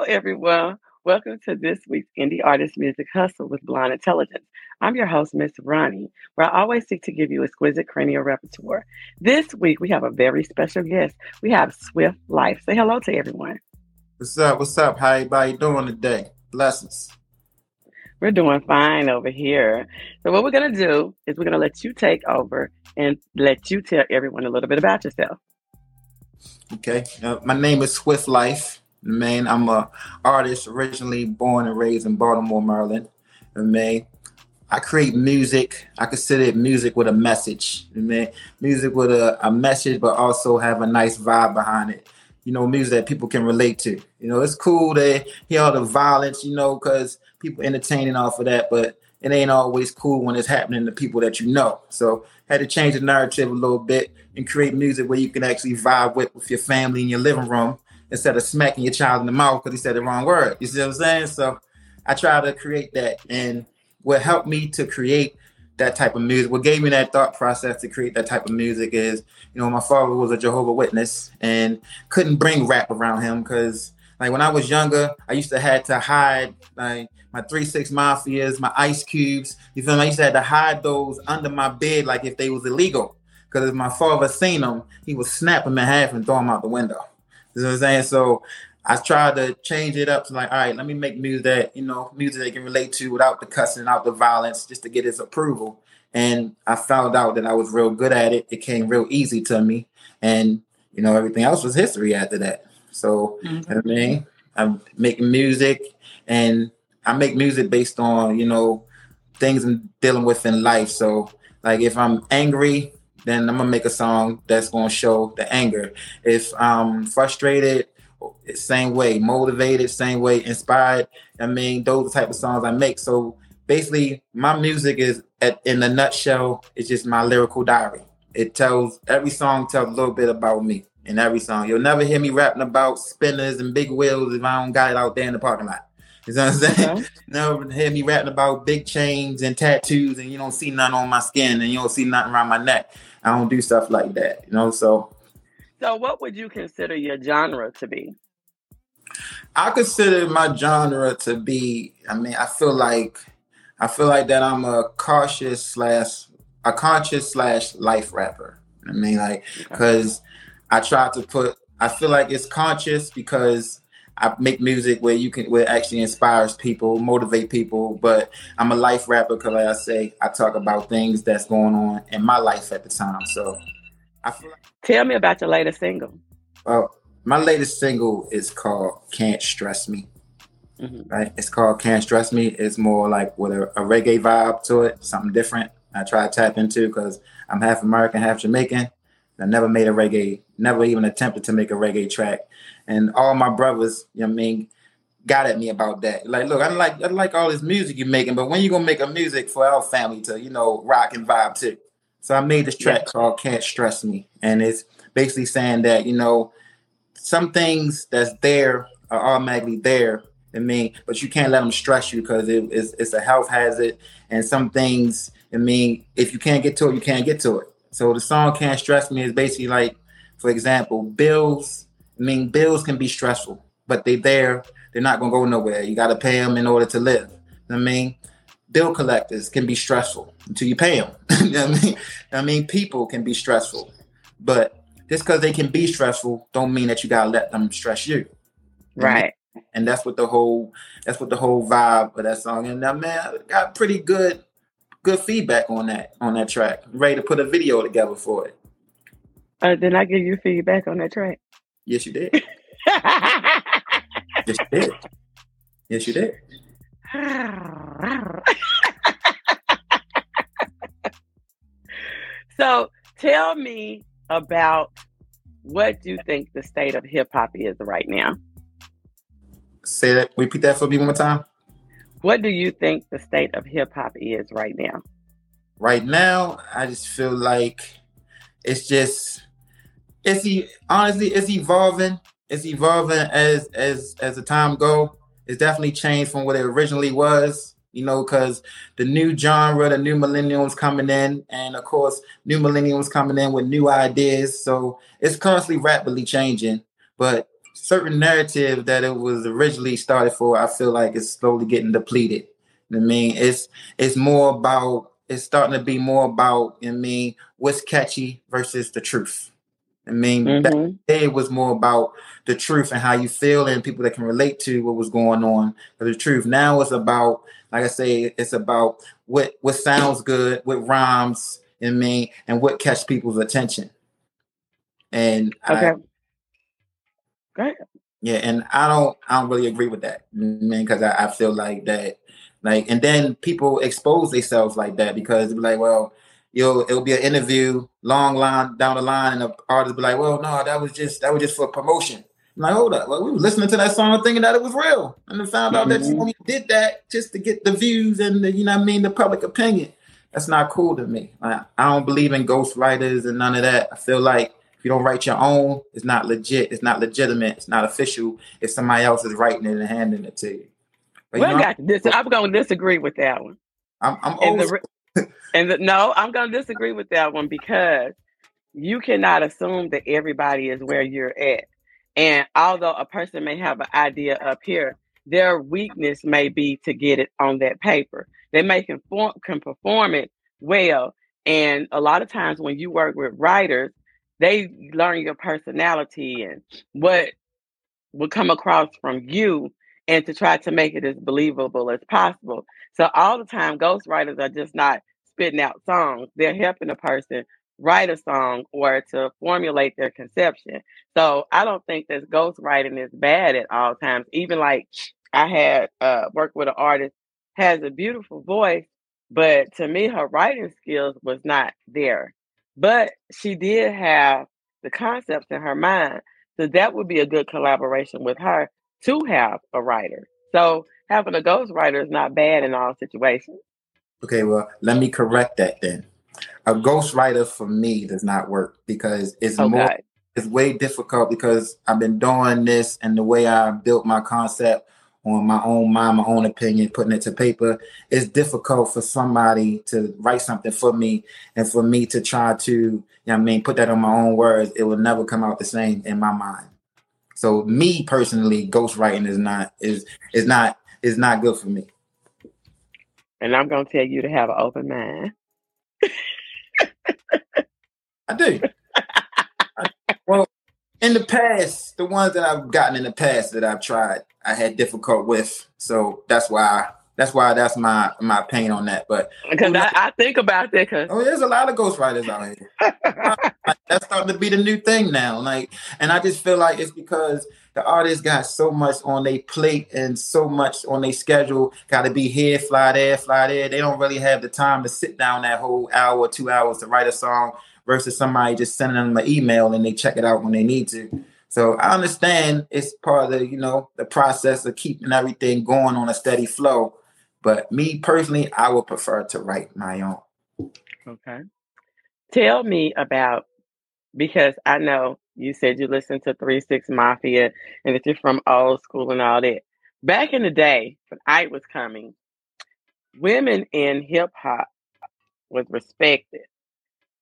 Hello, everyone. Welcome to this week's Indie Artist Music Hustle with Blonde Intelligence. I'm your host, Miss Ronnie, where I always seek to give you exquisite cranial repertoire. This week, we have a very special guest. We have Swift Life. Say hello to everyone. What's up? What's up? How everybody doing today? Blessings. We're doing fine over here. So, what we're going to do is we're going to let you take over and let you tell everyone a little bit about yourself. Okay. Uh, my name is Swift Life. Man, I'm a artist originally born and raised in Baltimore, Maryland. Man, I create music. I consider it music with a message. Man, music with a, a message, but also have a nice vibe behind it. You know, music that people can relate to. You know, it's cool to hear all the violence, you know, because people entertaining off of that, but it ain't always cool when it's happening to people that you know. So had to change the narrative a little bit and create music where you can actually vibe with with your family in your living room instead of smacking your child in the mouth because he said the wrong word. You see what I'm saying? So I try to create that. And what helped me to create that type of music, what gave me that thought process to create that type of music is, you know, my father was a Jehovah Witness and couldn't bring rap around him because like when I was younger, I used to had to hide like my three six mafias, my ice cubes. You feel me? I used to have to hide those under my bed like if they was illegal. Because if my father seen them, he would snap them in half and throw them out the window. You know what I'm saying? So I tried to change it up to like, all right, let me make music that, you know, music they can relate to without the cussing, out the violence, just to get his approval. And I found out that I was real good at it. It came real easy to me. And, you know, everything else was history after that. So, mm-hmm. I mean, I'm making music and I make music based on, you know, things I'm dealing with in life. So, like, if I'm angry, then I'm gonna make a song that's gonna show the anger. If I'm frustrated, same way, motivated, same way, inspired. I mean, those are the type of songs I make. So basically, my music is, at, in a nutshell, it's just my lyrical diary. It tells every song tells a little bit about me in every song. You'll never hear me rapping about spinners and big wheels if I don't got it out there in the parking lot. You know what I'm saying? Okay. Never hear me rapping about big chains and tattoos and you don't see none on my skin and you don't see nothing around my neck. I don't do stuff like that, you know. So, so what would you consider your genre to be? I consider my genre to be. I mean, I feel like I feel like that I'm a cautious slash a conscious slash life rapper. I mean, like because I try to put. I feel like it's conscious because I make music where you can where it actually inspires people, motivate people. But I'm a life rapper because, like I say, I talk about things that's going on in my life at the time. So I feel. Like, Tell me about your latest single. Well, my latest single is called "Can't Stress Me." Mm-hmm. Right, it's called "Can't Stress Me." It's more like with a, a reggae vibe to it, something different. I try to tap into because I'm half American, half Jamaican. I never made a reggae, never even attempted to make a reggae track. And all my brothers, you know what I mean, got at me about that. Like, look, I like I like all this music you're making, but when you gonna make a music for our family to, you know, rock and vibe to? So I made this track called Can't Stress Me. And it's basically saying that, you know, some things that's there are automatically there. I mean, but you can't let them stress you because it, it's, it's a health hazard. And some things, I mean, if you can't get to it, you can't get to it. So the song "Can't Stress Me" is basically like, for example, bills. I mean, bills can be stressful, but they're there. They're not gonna go nowhere. You got to pay them in order to live. I mean, bill collectors can be stressful until you pay them. you know I mean, I mean, people can be stressful, but just because they can be stressful, don't mean that you gotta let them stress you. Right. And that's what the whole that's what the whole vibe of that song. And that man got pretty good good feedback on that on that track. I'm ready to put a video together for it. Uh, did I give you feedback on that track? Yes, you did. yes, you did. Yes, you did. so tell me about what do you think the state of hip hop is right now? Say that. Repeat that for me one more time. What do you think the state of hip hop is right now? Right now, I just feel like it's just it's honestly it's evolving. It's evolving as as as the time go. It's definitely changed from what it originally was. You know, because the new genre, the new millennials coming in, and of course, new millennials coming in with new ideas. So it's constantly rapidly changing. But certain narrative that it was originally started for, I feel like it's slowly getting depleted. I mean, it's it's more about it's starting to be more about I mean what's catchy versus the truth. I mean, mm-hmm. it was more about the truth and how you feel and people that can relate to what was going on. But the truth now it's about, like I say, it's about what what sounds good, what rhymes, I mean, and what catch people's attention. And okay. I, Great. Yeah, and I don't I don't really agree with that, man, because I, I feel like that, like, and then people expose themselves like that because be like, well, you'll it'll be an interview long line down the line, and the artist be like, well, no, that was just that was just for promotion. I'm like, hold up, well, we were listening to that song thinking that it was real, and then found out mm-hmm. that you only did that just to get the views and the, you know I mean, the public opinion. That's not cool to me. I, I don't believe in ghostwriters and none of that. I feel like if you don't write your own, it's not legit. It's not legitimate. It's not official. If somebody else is writing it and handing it to you. But, well, you know, got this. I'm going to disagree with that one. I'm, I'm and, the, and the, no, I'm going to disagree with that one because you cannot assume that everybody is where you're at. And although a person may have an idea up here, their weakness may be to get it on that paper. They may conform, can perform it well. And a lot of times when you work with writers, they learn your personality and what will come across from you and to try to make it as believable as possible. So all the time, ghostwriters are just not spitting out songs. They're helping a person write a song or to formulate their conception. So I don't think that ghostwriting is bad at all times. Even like I had uh, worked with an artist has a beautiful voice, but to me, her writing skills was not there. But she did have the concepts in her mind. So that would be a good collaboration with her to have a writer. So having a ghostwriter is not bad in all situations. Okay, well, let me correct that then. A ghostwriter for me does not work because it's okay. more it's way difficult because I've been doing this and the way I built my concept on my own mind, my own opinion, putting it to paper, it's difficult for somebody to write something for me and for me to try to, you know I mean, put that on my own words. It will never come out the same in my mind. So me personally, ghostwriting is not is is not is not good for me. And I'm gonna tell you to have an open mind. I do. I, well, in the past, the ones that I've gotten in the past that I've tried, I had difficult with. So that's why that's why that's my my pain on that. But because I, I, think about that, because oh, there's a lot of ghostwriters out here. that's starting to be the new thing now. Like, and I just feel like it's because the artists got so much on their plate and so much on their schedule. Got to be here, fly there, fly there. They don't really have the time to sit down that whole hour, two hours to write a song versus somebody just sending them an email and they check it out when they need to. So I understand it's part of the, you know, the process of keeping everything going on a steady flow. But me personally, I would prefer to write my own. Okay. Tell me about because I know you said you listened to Three Six Mafia and that you're from old school and all that. Back in the day, when I was coming, women in hip hop was respected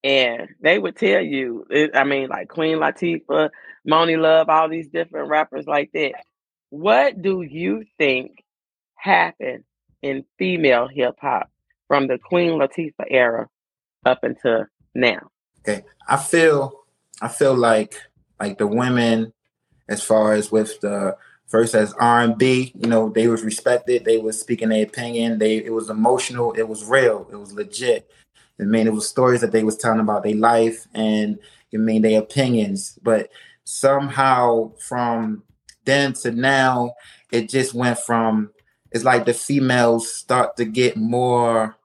and they would tell you, I mean, like Queen Latifah, Monie Love, all these different rappers like that. What do you think happened in female hip hop from the Queen Latifah era up until now? Okay, I feel, I feel like, like the women, as far as with the first as R and B, you know, they was respected. They was speaking their opinion. They it was emotional. It was real. It was legit. I mean, it was stories that they was telling about their life and I mean their opinions. But somehow from then to now, it just went from it's like the females start to get more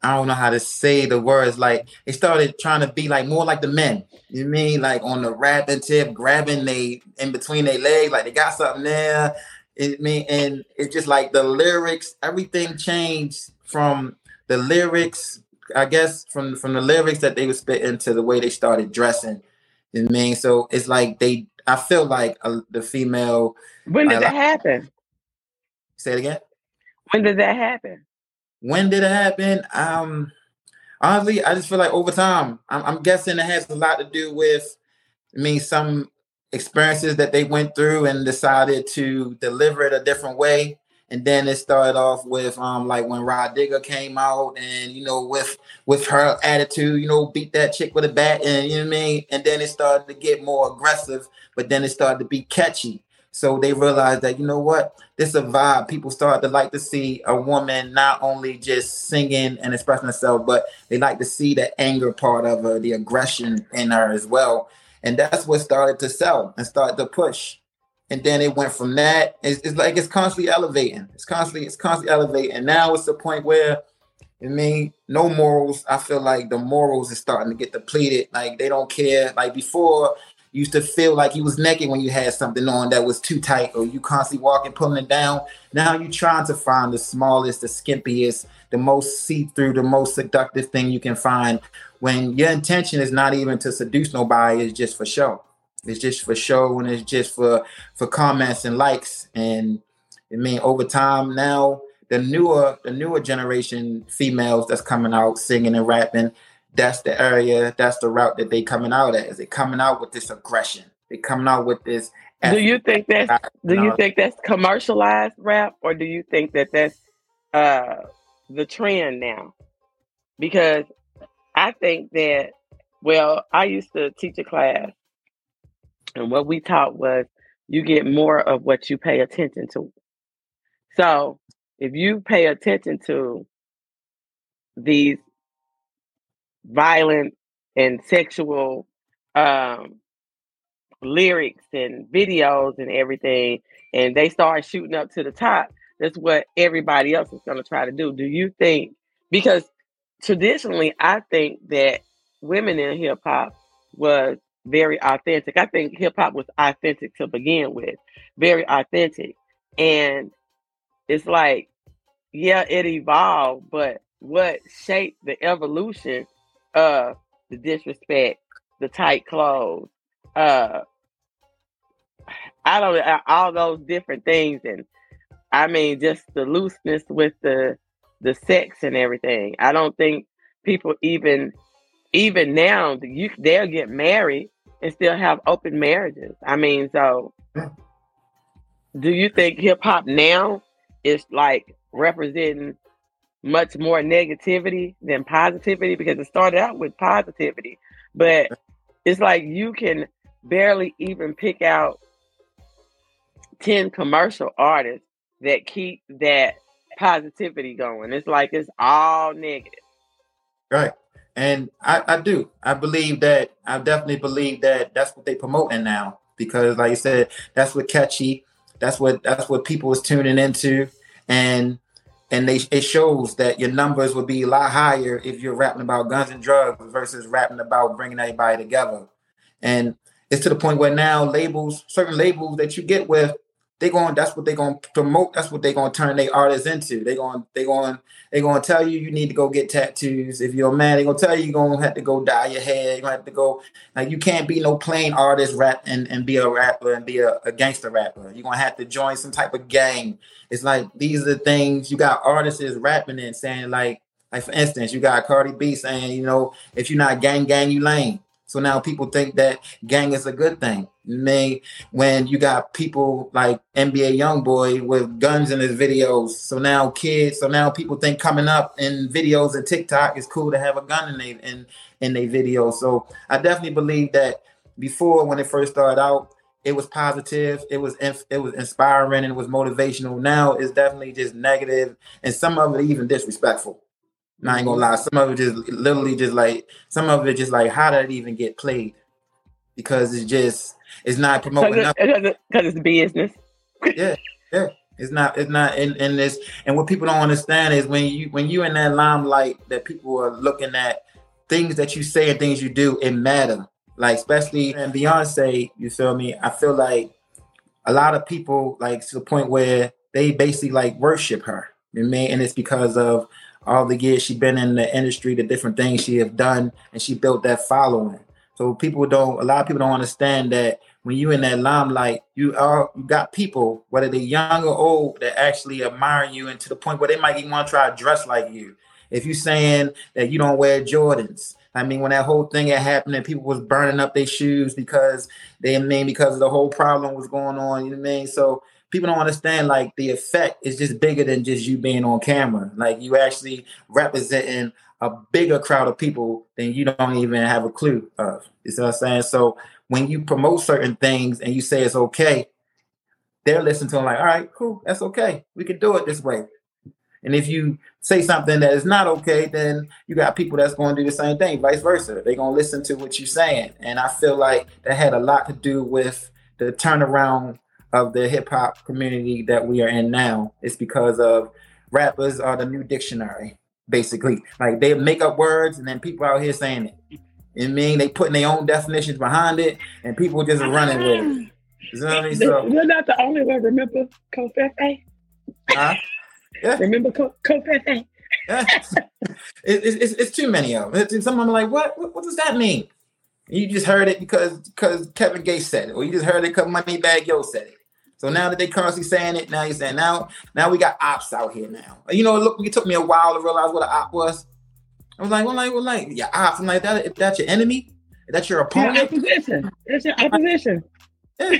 I don't know how to say the words. Like they started trying to be like more like the men. You know I mean like on the rapping tip, grabbing they in between their legs, like they got something there. It mean and it's just like the lyrics, everything changed from the lyrics I guess from from the lyrics that they were spitting to the way they started dressing. You know I mean? So it's like they. I feel like uh, the female. When did that happen? Say it again. When did that happen? When did it happen? Um, honestly, I just feel like over time. I'm, I'm guessing it has a lot to do with. I mean, some experiences that they went through and decided to deliver it a different way. And then it started off with um like when Rah Digga came out and you know with with her attitude, you know, beat that chick with a bat and you know what I mean? And then it started to get more aggressive, but then it started to be catchy. So they realized that you know what, this is a vibe. People start to like to see a woman not only just singing and expressing herself, but they like to see the anger part of her, the aggression in her as well. And that's what started to sell and started to push. And then it went from that. It's, it's like it's constantly elevating. It's constantly, it's constantly elevating. Now it's the point where I mean, no morals. I feel like the morals is starting to get depleted. Like they don't care. Like before, used to feel like you was naked when you had something on that was too tight, or you constantly walking, pulling it down. Now you trying to find the smallest, the skimpiest, the most see-through, the most seductive thing you can find. When your intention is not even to seduce nobody, it's just for show. It's just for show and it's just for for comments and likes. And I mean, over time now, the newer the newer generation females that's coming out singing and rapping, that's the area, that's the route that they coming out at. Is they coming out with this aggression? They coming out with this. Do you think that's do you think that's commercialized rap, or do you think that that's uh, the trend now? Because I think that well, I used to teach a class and what we taught was you get more of what you pay attention to. So if you pay attention to these violent and sexual um, lyrics and videos and everything, and they start shooting up to the top, that's what everybody else is going to try to do. Do you think? Because traditionally, I think that women in hip hop was very authentic. I think hip hop was authentic to begin with, very authentic. And it's like, yeah, it evolved, but what shaped the evolution of the disrespect, the tight clothes, uh, I don't all those different things, and I mean just the looseness with the the sex and everything. I don't think people even even now you they'll get married and still have open marriages. I mean, so do you think hip hop now is like representing much more negativity than positivity? Because it started out with positivity, but it's like you can barely even pick out 10 commercial artists that keep that positivity going. It's like it's all negative. Right. And I, I do. I believe that. I definitely believe that that's what they promoting now because, like you said, that's what catchy. That's what that's what people is tuning into, and and they it shows that your numbers would be a lot higher if you're rapping about guns and drugs versus rapping about bringing everybody together. And it's to the point where now labels, certain labels that you get with, they going that's what they going to promote that's what they going to turn their artists into. They going they going they going to tell you you need to go get tattoos. If you're a man they going to tell you you're going to have to go dye your hair. You're going to have to go like you can't be no plain artist rap and, and be a rapper and be a, a gangster rapper. You're going to have to join some type of gang. It's like these are the things you got artists rapping and saying like like for instance you got Cardi B saying you know if you're not gang gang you lame. So now people think that gang is a good thing. May when you got people like NBA YoungBoy with guns in his videos. So now kids, so now people think coming up in videos and TikTok is cool to have a gun in they in in their videos. So I definitely believe that before when it first started out, it was positive, it was it was inspiring, and it was motivational. Now it's definitely just negative, and some of it even disrespectful. I ain't gonna mm-hmm. lie. Some of it just literally just like some of it just like how did it even get played? Because it's just it's not promoting because it's business. yeah, yeah. It's not. It's not in, in this. And what people don't understand is when you when you in that limelight that people are looking at things that you say and things you do. It matter. Like especially and Beyonce. You feel me? I feel like a lot of people like to the point where they basically like worship her. You know I mean? And it's because of all the years she's been in the industry, the different things she have done, and she built that following. So people don't, a lot of people don't understand that when you're in that limelight, you are you got people, whether they're young or old, that actually admire you, and to the point where they might even want to try to dress like you. if you're saying that you don't wear Jordans, I mean, when that whole thing had happened and people was burning up their shoes because they I mean because the whole problem was going on, you know what I mean? So people don't understand like the effect is just bigger than just you being on camera. Like you actually representing a bigger crowd of people than you don't even have a clue of. You see what I'm saying? So when you promote certain things and you say it's okay, they're listening to them like, all right, cool, that's okay. We can do it this way. And if you say something that is not okay, then you got people that's going to do the same thing, vice versa. They're going to listen to what you're saying. And I feel like that had a lot to do with the turnaround of the hip hop community that we are in now. It's because of rappers are the new dictionary, basically. Like they make up words and then people out here saying it. You know I mean? They putting their own definitions behind it and people just ah. running with it. You know what I mean? So, You're not the only one. Remember Covfefe? huh? Yeah. Remember Co- Covfefe? Yeah. it, it, it's, it's too many of them. It's, some of them are like, what? what? What does that mean? You just heard it because because Kevin Gates said it, or you just heard it because Moneybagg Yo said it. So now that they currently saying it, now you're saying now now we got ops out here now. You know, look, it took me a while to realize what an op was. I was like, well, like, well, like, yeah, ops. I'm like, that if that's your enemy, if that's your opponent. opposition. It's your opposition. Yeah.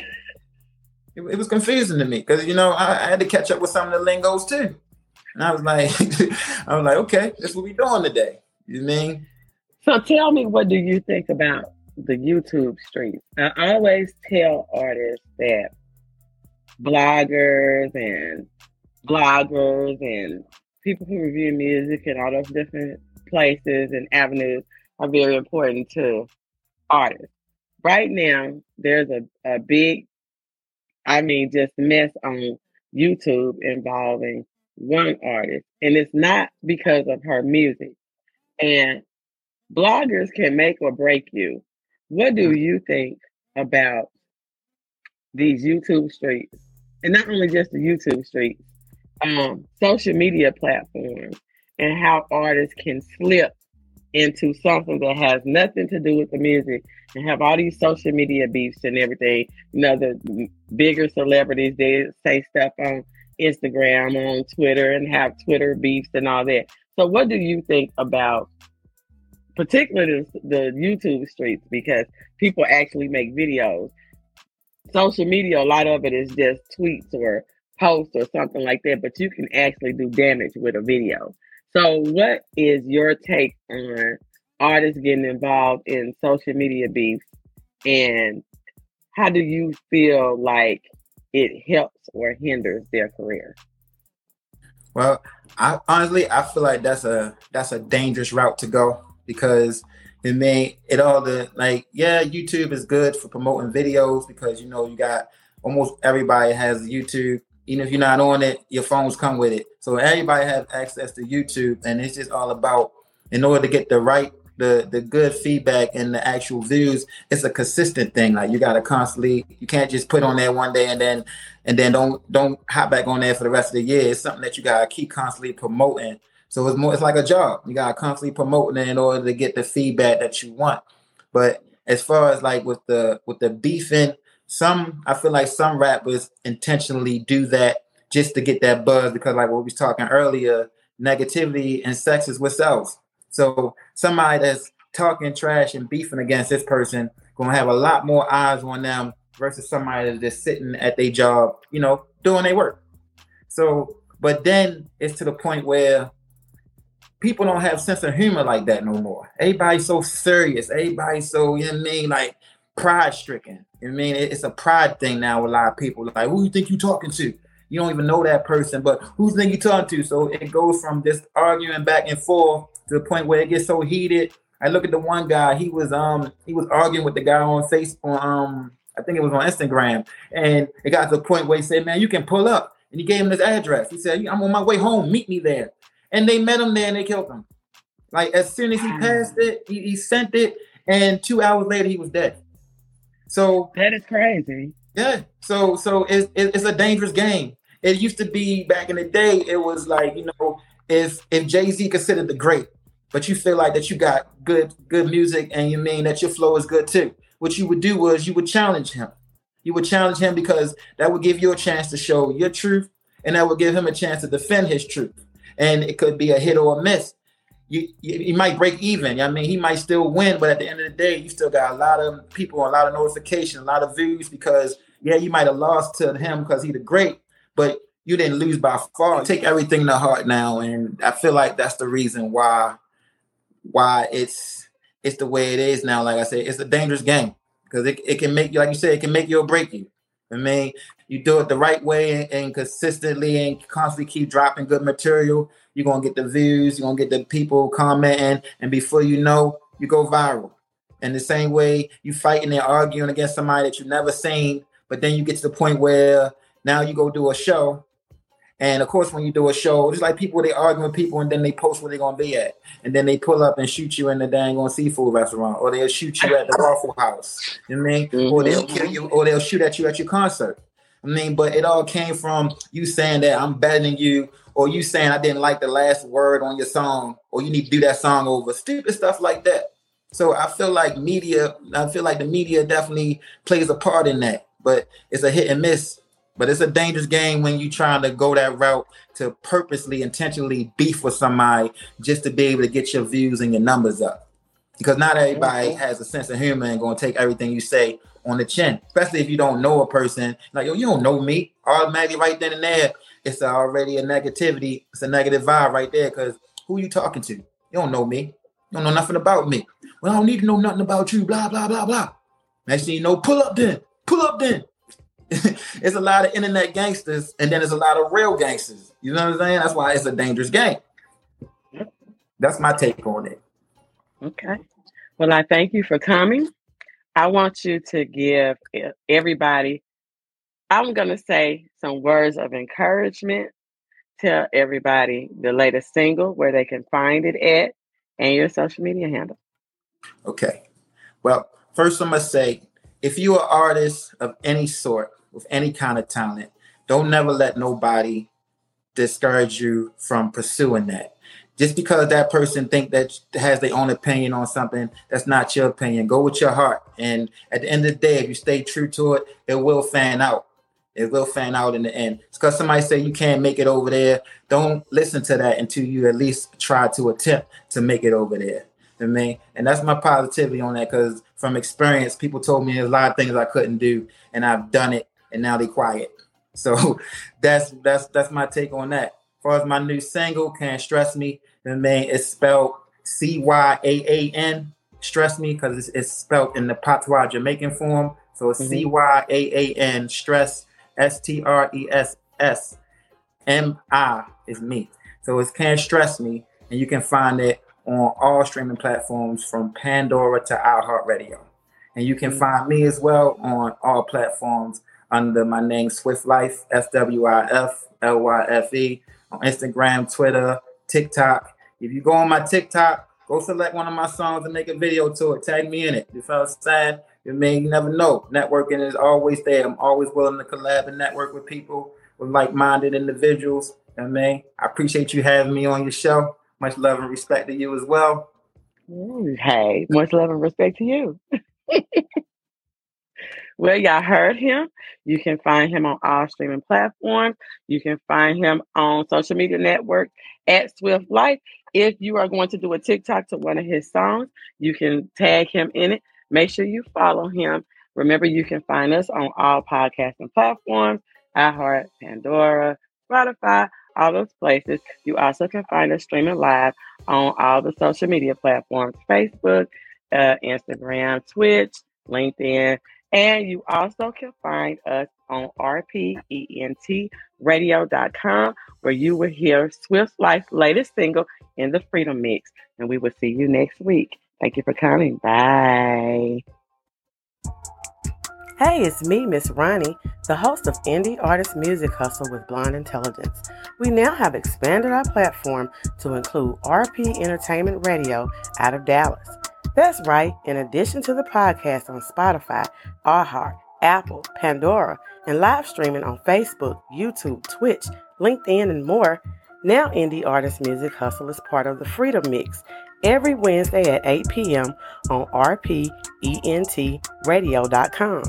It, it was confusing to me because you know I, I had to catch up with some of the lingos too, and I was like, I was like, okay, that's what we doing today. You know I mean? So tell me, what do you think about the YouTube streets? I always tell artists that bloggers and bloggers and people who review music and all those different places and avenues are very important to artists. Right now, there's a, a big, I mean, just mess on YouTube involving one artist, and it's not because of her music. And bloggers can make or break you. What do mm-hmm. you think about these YouTube streets? And not only just the YouTube streets, um, social media platforms and how artists can slip into something that has nothing to do with the music and have all these social media beefs and everything. You know, the bigger celebrities, they say stuff on Instagram, on Twitter, and have Twitter beefs and all that. So, what do you think about particularly the, the YouTube streets? Because people actually make videos. Social media, a lot of it is just tweets or posts or something like that, but you can actually do damage with a video. So, what is your take on artists getting involved in social media beefs, and how do you feel like it helps or hinders their career? Well, I honestly I feel like that's a that's a dangerous route to go because it may it all the like yeah YouTube is good for promoting videos because you know you got almost everybody has YouTube. Even if you're not on it your phones come with it. So everybody has access to YouTube and it's just all about in order to get the right the the good feedback and the actual views it's a consistent thing. Like you got to constantly you can't just put on there one day and then and then don't don't hop back on there for the rest of the year. It's something that you got to keep constantly promoting so it's more it's like a job. You got to constantly promote it in order to get the feedback that you want. But as far as like with the with the beefing some i feel like some rappers intentionally do that just to get that buzz because like what we was talking earlier negativity and sex is what sells. So somebody that's talking trash and beefing against this person gonna have a lot more eyes on them versus somebody that's just sitting at their job, you know, doing their work. So, but then it's to the point where people don't have sense of humor like that no more. Everybody's so serious. Everybody's so, you know what I mean, like pride stricken. I mean, it's a pride thing now with a lot of people. Like, who you think you're talking to? You don't even know that person, but who's think you talking to? So it goes from just arguing back and forth to the point where it gets so heated. I look at the one guy, he was um he was arguing with the guy on Facebook, um, I think it was on Instagram, and it got to the point where he said, Man, you can pull up. And he gave him his address. He said, I'm on my way home, meet me there. And they met him there and they killed him. Like as soon as he hmm. passed it, he, he sent it, and two hours later he was dead. So That is crazy. yeah, so so it's it's a dangerous game. It used to be back in the day. It was like you know, if if Jay Z considered the great, but you feel like that you got good good music and you mean that your flow is good too. What you would do was you would challenge him. You would challenge him because that would give you a chance to show your truth, and that would give him a chance to defend his truth. And it could be a hit or a miss. you, you, you might break even. I mean, he might still win, but at the end of the day, you still got a lot of people, a lot of notifications, a lot of views because yeah, you might have lost to him because he's the great, but you didn't lose by far. Take everything to heart now, and I feel like that's the reason why why it's it's the way it is now. Like I said, it's a dangerous game because it, it can make you, like you said, it can make you or break you. I mean, you do it the right way and, and consistently and constantly keep dropping good material, you're gonna get the views, you're gonna get the people commenting, and before you know, you go viral. And the same way you fighting and arguing against somebody that you've never seen, but then you get to the point where now you go do a show and of course, when you do a show, it's like people they argue with people and then they post where they're gonna be at, and then they pull up and shoot you in the dang on seafood restaurant, or they'll shoot you at the Waffle House. You know what I mean? Mm-hmm. Or they'll kill you, or they'll shoot at you at your concert. I mean, but it all came from you saying that I'm better than you, or you saying I didn't like the last word on your song, or you need to do that song over. Stupid stuff like that. So I feel like media, I feel like the media definitely plays a part in that, but it's a hit and miss but it's a dangerous game when you're trying to go that route to purposely, intentionally beef with somebody just to be able to get your views and your numbers up. Because not everybody mm-hmm. has a sense of humor and going to take everything you say on the chin, especially if you don't know a person. Like, yo, you don't know me. Automatically, right then and there, it's already a negativity. It's a negative vibe right there. Because who are you talking to? You don't know me. You don't know nothing about me. Well, I don't need to know nothing about you. Blah blah blah blah. Next thing you know, pull up then. Pull up then. it's a lot of internet gangsters, and then there's a lot of real gangsters. You know what I'm saying? That's why it's a dangerous game. That's my take on it. Okay. Well, I thank you for coming. I want you to give everybody, I'm going to say some words of encouragement. Tell everybody the latest single, where they can find it at, and your social media handle. Okay. Well, first, I must say if you're an artist of any sort, with any kind of talent, don't never let nobody discourage you from pursuing that. Just because that person think that has their own opinion on something, that's not your opinion. Go with your heart. And at the end of the day, if you stay true to it, it will fan out. It will fan out in the end. Because somebody say you can't make it over there. Don't listen to that until you at least try to attempt to make it over there. I mean, and that's my positivity on that because from experience, people told me there's a lot of things I couldn't do, and I've done it and now they quiet. So that's that's that's my take on that. As far as my new single, Can't Stress Me, the main is spelled C-Y-A-A-N, stress me, because it's, it's spelled in the patois Jamaican form. So it's mm-hmm. C-Y-A-A-N, stress, S-T-R-E-S-S. M-I is me. So it's Can't Stress Me, and you can find it on all streaming platforms from Pandora to iHeartRadio. And you can mm-hmm. find me as well on all platforms under my name Swift Life, S W I F L Y F E, on Instagram, Twitter, TikTok. If you go on my TikTok, go select one of my songs and make a video to it. Tag me in it. You feel sad? You mean you never know. Networking is always there. I'm always willing to collab and network with people with like-minded individuals. I mean, I appreciate you having me on your show. Much love and respect to you as well. Hey, much love and respect to you. Well, y'all heard him. You can find him on all streaming platforms. You can find him on social media network at Swift Life. If you are going to do a TikTok to one of his songs, you can tag him in it. Make sure you follow him. Remember, you can find us on all podcasting platforms, iHeart, Pandora, Spotify, all those places. You also can find us streaming live on all the social media platforms Facebook, uh, Instagram, Twitch, LinkedIn, and you also can find us on rpentradio.com, where you will hear Swif Life's latest single in the Freedom Mix. And we will see you next week. Thank you for coming. Bye. Hey, it's me, Miss Ronnie, the host of Indie Artist Music Hustle with Blonde Intelligence. We now have expanded our platform to include RP Entertainment Radio out of Dallas. That's right, in addition to the podcast on Spotify, iHeart, Apple, Pandora, and live streaming on Facebook, YouTube, Twitch, LinkedIn, and more, now Indie Artist Music Hustle is part of the Freedom Mix every Wednesday at 8 p.m. on rpentradio.com.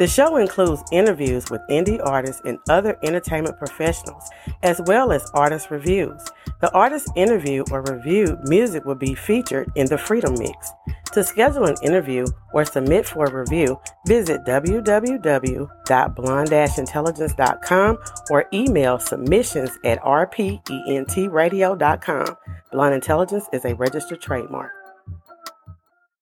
The show includes interviews with indie artists and other entertainment professionals, as well as artist reviews. The artist interview or review music will be featured in the Freedom Mix. To schedule an interview or submit for a review, visit www.blonde-intelligence.com or email submissions at rpentradio.com. Blonde Intelligence is a registered trademark.